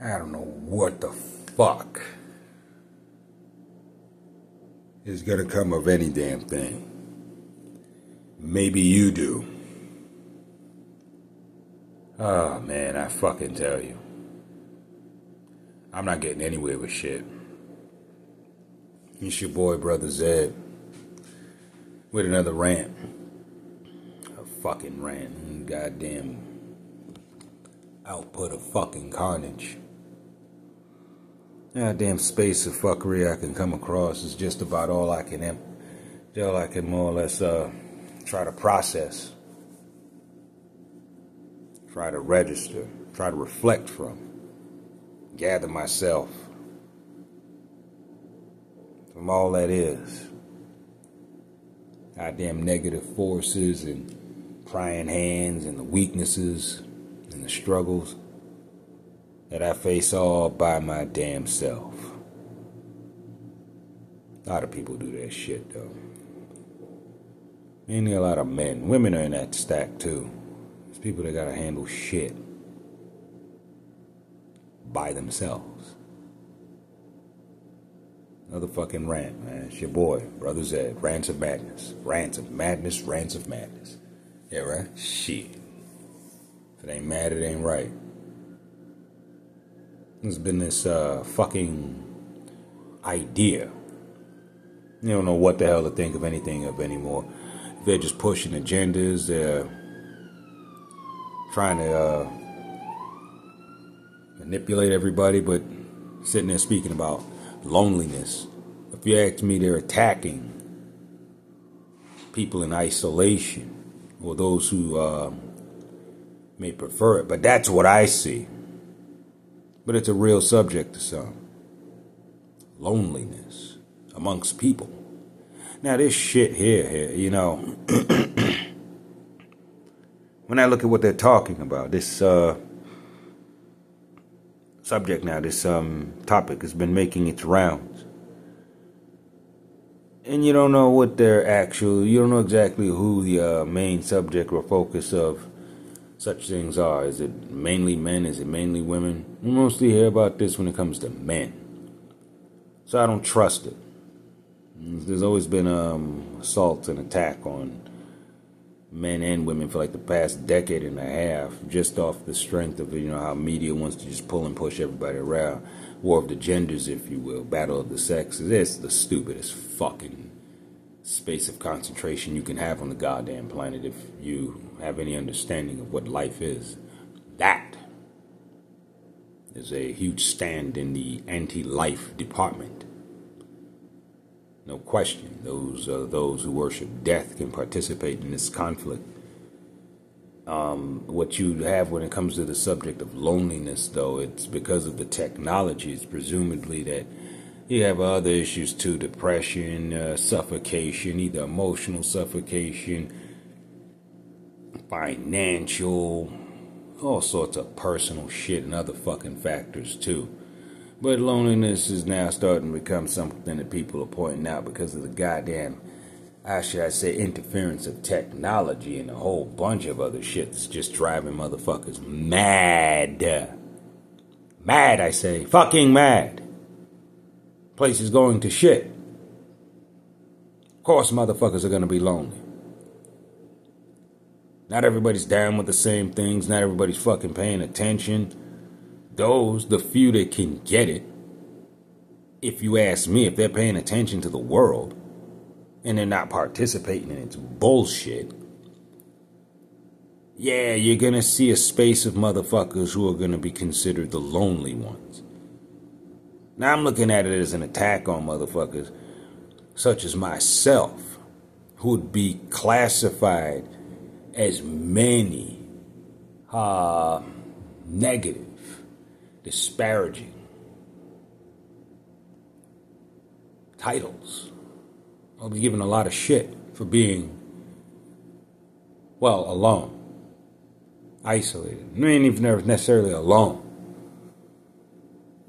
I don't know what the fuck is gonna come of any damn thing. Maybe you do. Oh man, I fucking tell you. I'm not getting anywhere with shit. It's your boy, Brother Zed, with another rant. A fucking rant. Goddamn output of fucking carnage. Goddamn space of fuckery I can come across is just about all I can, all I can more or less uh, try to process, try to register, try to reflect from, gather myself from all that is. Goddamn negative forces and prying hands and the weaknesses and the struggles that I face all by my damn self. A lot of people do that shit though. Mainly a lot of men. Women are in that stack too. It's people that gotta handle shit by themselves. Another fucking rant, man. It's your boy, Brother Zed. Rants of madness. Rants of madness, rants of madness. Yeah, right? Shit. If it ain't mad, it ain't right. There's been this uh, fucking idea. You don't know what the hell to think of anything of anymore. They're just pushing agendas. They're trying to uh, manipulate everybody, but sitting there speaking about loneliness. If you ask me, they're attacking people in isolation or those who um, may prefer it. But that's what I see. But it's a real subject to some loneliness amongst people. Now, this shit here, here, you know, when I look at what they're talking about, this uh, subject now, this um, topic has been making its rounds. And you don't know what their actual, you don't know exactly who the uh, main subject or focus of such things are. Is it mainly men? Is it mainly women? We mostly hear about this when it comes to men. So I don't trust it. There's always been um, assaults and attack on men and women for like the past decade and a half, just off the strength of you know how media wants to just pull and push everybody around. War of the genders, if you will, battle of the sexes. It's the stupidest fucking space of concentration you can have on the goddamn planet if you have any understanding of what life is. That is a huge stand in the anti-life department. No question, those uh, those who worship death can participate in this conflict. Um, what you have when it comes to the subject of loneliness, though, it's because of the technology. It's presumably that you have other issues too: depression, uh, suffocation, either emotional suffocation, financial, all sorts of personal shit, and other fucking factors too. But loneliness is now starting to become something that people are pointing out because of the goddamn, how should I say, interference of technology and a whole bunch of other shit that's just driving motherfuckers mad. Mad, I say. Fucking mad. Place is going to shit. Of course, motherfuckers are gonna be lonely. Not everybody's down with the same things. Not everybody's fucking paying attention those, the few that can get it, if you ask me, if they're paying attention to the world and they're not participating in its bullshit, yeah, you're gonna see a space of motherfuckers who are gonna be considered the lonely ones. Now I'm looking at it as an attack on motherfuckers such as myself, who would be classified as many uh, negative disparaging titles. I'll be given a lot of shit for being, well, alone, isolated. I mean, even necessarily alone.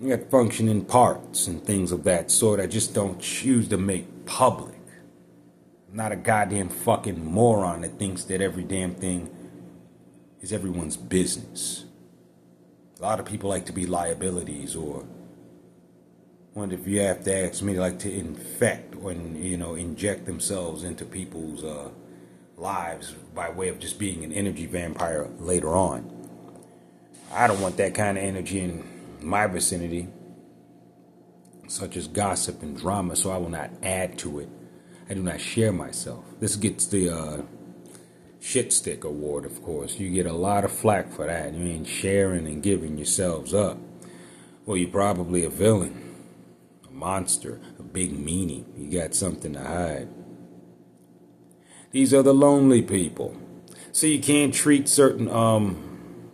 You got functioning parts and things of that sort I just don't choose to make public. Not a goddamn fucking moron that thinks that every damn thing is everyone's business. A lot of people like to be liabilities or wonder if you have to ask me like to infect or you know inject themselves into people's uh, lives by way of just being an energy vampire later on. I don't want that kind of energy in my vicinity, such as gossip and drama, so I will not add to it. I do not share myself. This gets the uh, shit stick award, of course. You get a lot of flack for that. You ain't sharing and giving yourselves up. Well, you're probably a villain, a monster, a big meanie. You got something to hide. These are the lonely people. So you can't treat certain um,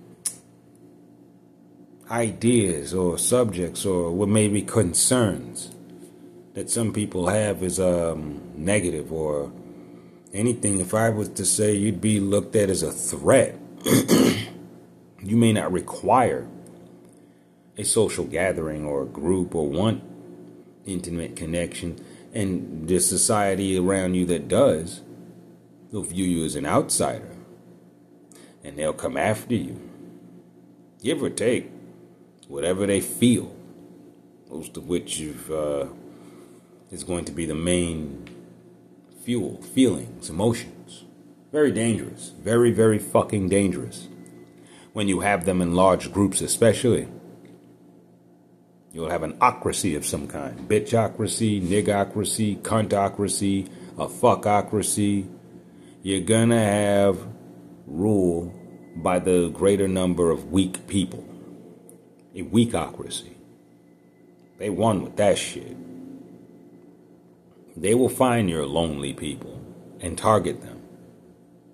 ideas or subjects or what may be concerns that some people have is um, negative or anything. If I was to say you'd be looked at as a threat, you may not require a social gathering or a group or want intimate connection. And the society around you that does They'll view you as an outsider and they'll come after you. Give or take, whatever they feel, most of which you've. uh, is going to be the main fuel, feelings, emotions. Very dangerous. Very, very fucking dangerous. When you have them in large groups, especially. You'll have an ocracy of some kind. Bitchocracy, nigocracy, cuntocracy, a fuckocracy, you're gonna have rule by the greater number of weak people. A weakocracy. They won with that shit. They will find your lonely people and target them.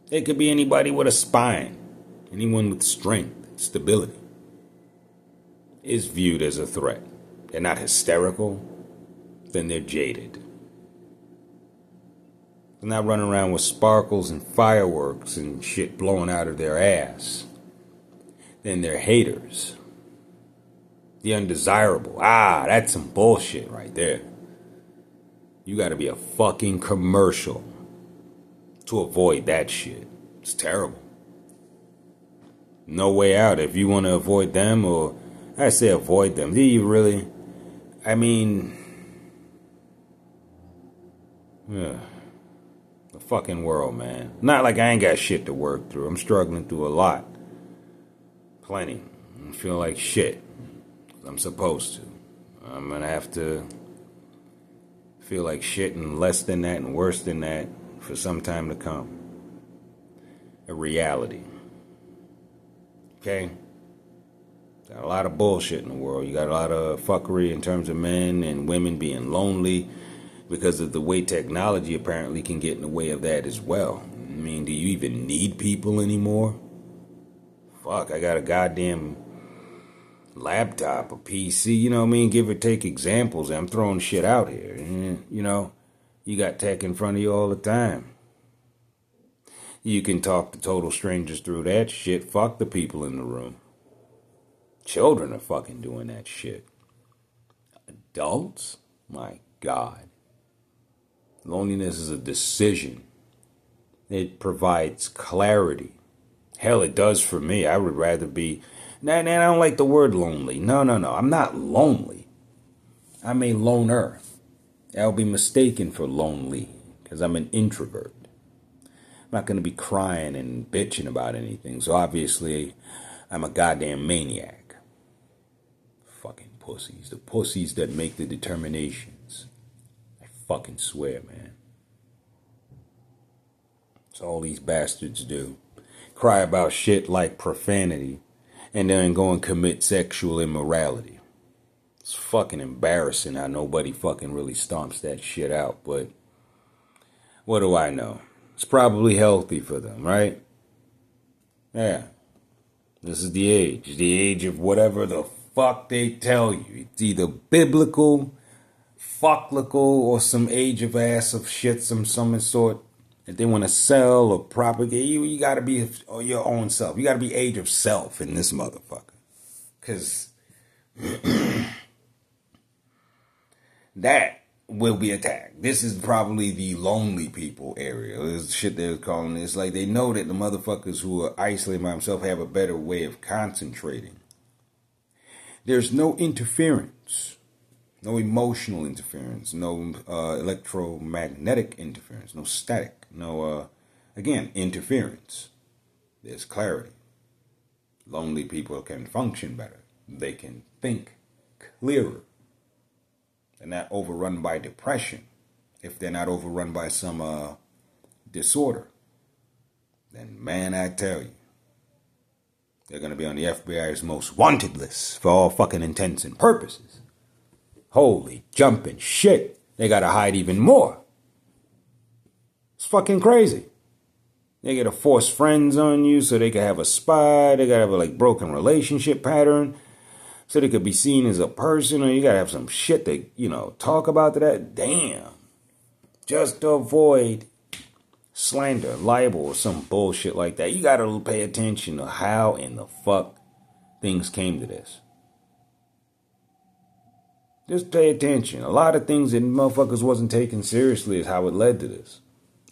It could be anybody with a spine, anyone with strength, stability, is viewed as a threat. They're not hysterical, then they're jaded. They're not running around with sparkles and fireworks and shit blowing out of their ass. Then they're haters. The undesirable. Ah, that's some bullshit right there. You gotta be a fucking commercial to avoid that shit. It's terrible. No way out. If you want to avoid them, or I say avoid them, do you really? I mean, yeah the fucking world, man. Not like I ain't got shit to work through. I'm struggling through a lot. Plenty. I feel like shit. I'm supposed to. I'm gonna have to feel like shit and less than that and worse than that for some time to come. A reality. Okay? Got a lot of bullshit in the world. You got a lot of fuckery in terms of men and women being lonely because of the way technology apparently can get in the way of that as well. I mean, do you even need people anymore? Fuck, I got a goddamn laptop, a PC, you know what I mean? Give or take examples. I'm throwing shit out here. Eh? You know, you got tech in front of you all the time. You can talk to total strangers through that shit. Fuck the people in the room. Children are fucking doing that shit. Adults? My God. Loneliness is a decision. It provides clarity. Hell, it does for me. I would rather be. Nah, I don't like the word lonely. No, no, no. I'm not lonely. I'm a loner. I'll be mistaken for lonely because I'm an introvert. I'm not going to be crying and bitching about anything. So obviously, I'm a goddamn maniac. Fucking pussies. The pussies that make the determinations. I fucking swear, man. That's all these bastards do. Cry about shit like profanity and then go and commit sexual immorality. It's fucking embarrassing how nobody fucking really stomps that shit out, but what do I know? It's probably healthy for them, right? Yeah. This is the age. The age of whatever the fuck they tell you. It's either biblical fucklical or some age of ass of shit, some some sort. If they want to sell or propagate, you you got to be your own self. You got to be age of self in this motherfucker, because that will be attacked. This is probably the lonely people area. This shit they're calling it. It's like they know that the motherfuckers who are isolating by themselves have a better way of concentrating. There's no interference, no emotional interference, no uh, electromagnetic interference, no static, no, uh, again, interference. There's clarity. Lonely people can function better. They can think clearer. They're not overrun by depression. If they're not overrun by some uh, disorder, then man, I tell you, they're going to be on the FBI's most wanted list for all fucking intents and purposes. Holy jumping shit. They got to hide even more. It's fucking crazy. They got to force friends on you so they can have a spy. They got to have a like broken relationship pattern so they could be seen as a person or you got to have some shit to, you know, talk about that. Damn. Just to avoid slander, libel, or some bullshit like that. You gotta pay attention to how in the fuck things came to this. Just pay attention. A lot of things that motherfuckers wasn't taken seriously is how it led to this.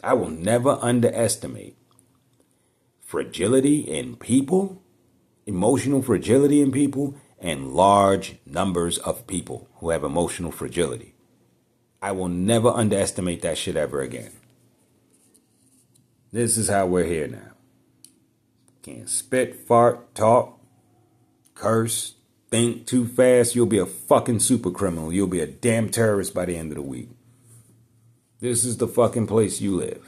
I will never underestimate fragility in people, emotional fragility in people, and large numbers of people who have emotional fragility. I will never underestimate that shit ever again. This is how we're here now. Can't spit, fart, talk, curse, think too fast. You'll be a fucking super criminal. You'll be a damn terrorist by the end of the week. This is the fucking place you live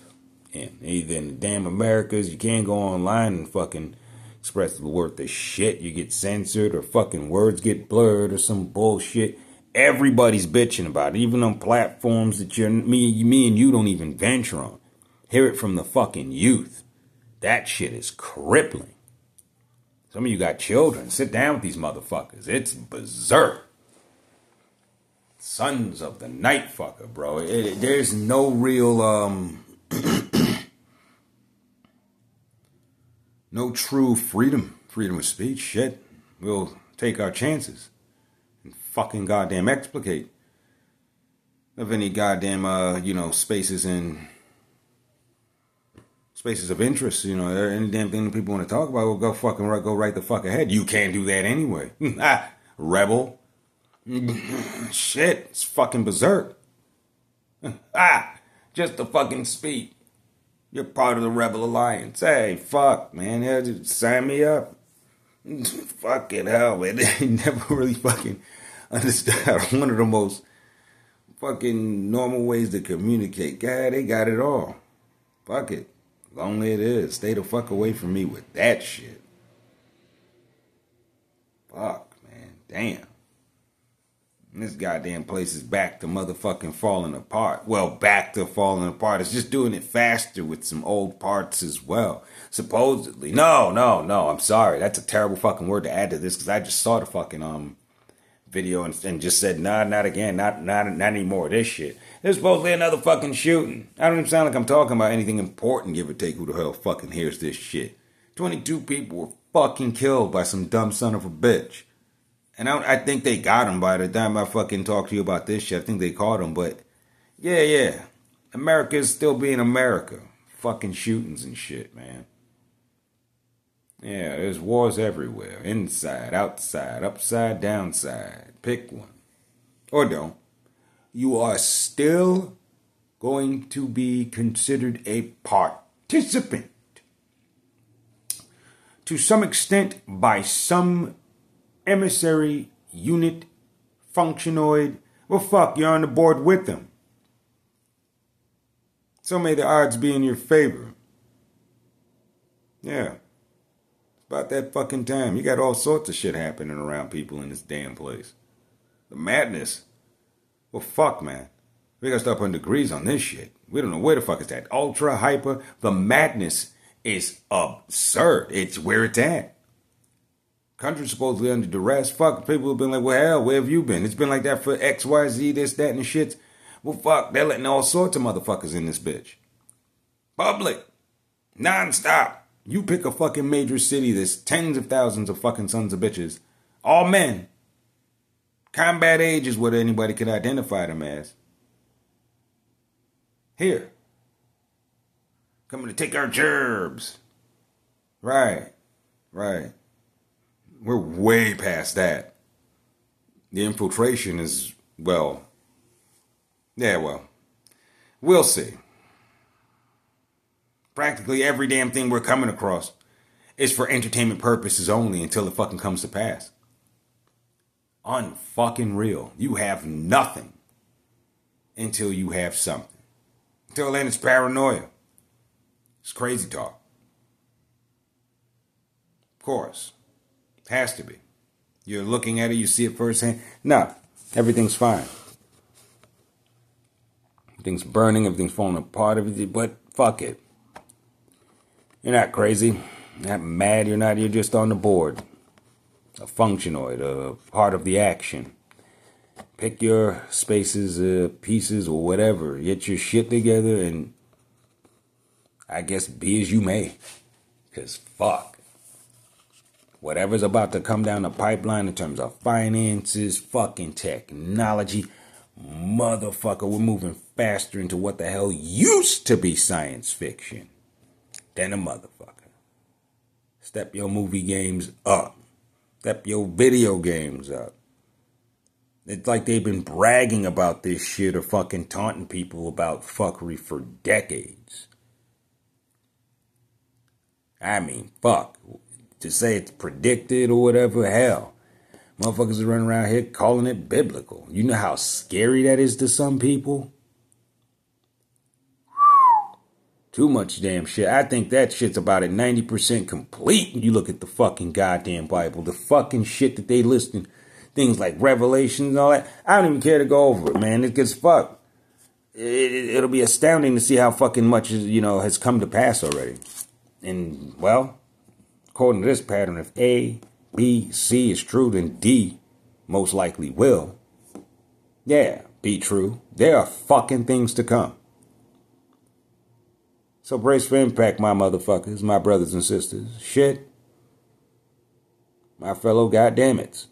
in. Either in the damn Americas, you can't go online and fucking express the word the shit. You get censored or fucking words get blurred or some bullshit. Everybody's bitching about it, even on platforms that you're me, me and you don't even venture on. Hear it from the fucking youth. That shit is crippling. Some of you got children. Sit down with these motherfuckers. It's berserk. Sons of the night fucker, bro. It, it, there's no real, um, no true freedom, freedom of speech. Shit. We'll take our chances and fucking goddamn explicate of any goddamn, uh, you know, spaces in spaces of interest. You know, any damn thing that people want to talk about, well, go fucking right, go right the fuck ahead. You can't do that anyway. Rebel. Shit, it's fucking berserk. ah, just to fucking speak. You're part of the Rebel Alliance. Hey, fuck, man. Yeah, sign me up. fucking hell, man. They never really fucking understood one of the most fucking normal ways to communicate. God, they got it all. Fuck it. Lonely it is. Stay the fuck away from me with that shit. Fuck, man. Damn. This goddamn place is back to motherfucking falling apart. Well, back to falling apart. It's just doing it faster with some old parts as well. Supposedly. No, no, no. I'm sorry. That's a terrible fucking word to add to this because I just saw the fucking um video and, and just said, nah, not again, not not not anymore. This shit. There's supposedly another fucking shooting. I don't even sound like I'm talking about anything important, give or take who the hell fucking hears this shit. 22 people were fucking killed by some dumb son of a bitch. And I, I think they got him by the time I fucking talk to you about this shit. I think they caught him, but yeah, yeah. America is still being America. Fucking shootings and shit, man. Yeah, there's wars everywhere. Inside, outside, upside, downside. Pick one. Or don't you are still going to be considered a participant to some extent by some emissary unit functionoid. Well, fuck, you're on the board with them. So may the odds be in your favor. Yeah. About that fucking time. You got all sorts of shit happening around people in this damn place. The madness well, fuck, man. We gotta start putting degrees on this shit. We don't know where the fuck is that. Ultra hyper. The madness is absurd. It's where it's at. Country's supposedly under duress. Fuck, people have been like, well, hell, where have you been? It's been like that for X, Y, Z, this, that, and shit. Well, fuck, they're letting all sorts of motherfuckers in this bitch. Public. Non-stop. You pick a fucking major city, there's tens of thousands of fucking sons of bitches. All men. Combat age is what anybody could identify them as. Here. Coming to take our gerbs. Right. Right. We're way past that. the infiltration is, well, yeah, well, we'll see. Practically every damn thing we're coming across is for entertainment purposes only until it fucking comes to pass. Unfucking real. You have nothing until you have something. Until then, it's paranoia. It's crazy talk. Of course. Has to be. You're looking at it, you see it firsthand. No, everything's fine. Everything's burning, everything's falling apart, everything, but fuck it. You're not crazy. You're not mad, you're not, you're just on the board. A functionoid, a part of the action. Pick your spaces, uh, pieces, or whatever. Get your shit together and I guess be as you may. Because fuck. Whatever's about to come down the pipeline in terms of finances, fucking technology, motherfucker, we're moving faster into what the hell used to be science fiction than a motherfucker. Step your movie games up. Step your video games up. It's like they've been bragging about this shit or fucking taunting people about fuckery for decades. I mean, fuck. To say it's predicted or whatever, hell. Motherfuckers are running around here calling it biblical. You know how scary that is to some people? Too much damn shit. I think that shit's about at 90% complete you look at the fucking goddamn Bible. The fucking shit that they listing. Things like Revelation and all that. I don't even care to go over it, man. It gets fucked. It, will be astounding to see how fucking much, you know, has come to pass already. And, well, according to this pattern, if A, B, C is true, then D most likely will. Yeah, be true. There are fucking things to come. So brace for impact, my motherfuckers, my brothers and sisters. Shit. My fellow goddammits.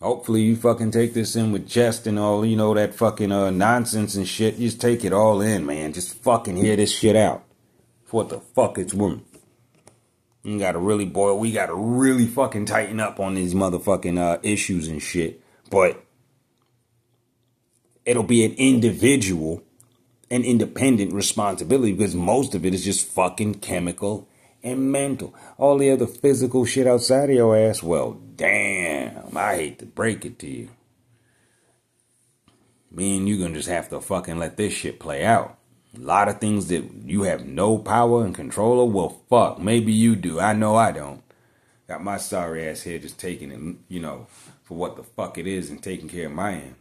Hopefully you fucking take this in with chest and all, you know, that fucking uh, nonsense and shit. just take it all in, man. Just fucking hear this shit out. For what the fuck it's worth. You gotta really boil, we gotta really fucking tighten up on these motherfucking uh, issues and shit. But it'll be an individual an independent responsibility because most of it is just fucking chemical and mental. All the other physical shit outside of your ass, well, damn, I hate to break it to you. Me and you gonna just have to fucking let this shit play out. A lot of things that you have no power and control of, well, fuck, maybe you do. I know I don't. Got my sorry ass here just taking it, you know, for what the fuck it is and taking care of my end.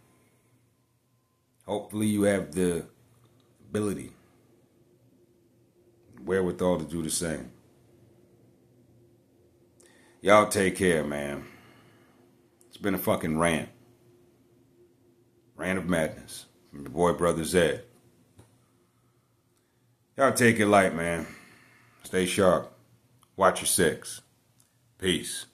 Hopefully you have the ability, wherewithal to do the same. Y'all take care, man. It's been a fucking rant. Rant of madness from your boy, Brother Zed. Y'all take it light, man. Stay sharp. Watch your six. Peace.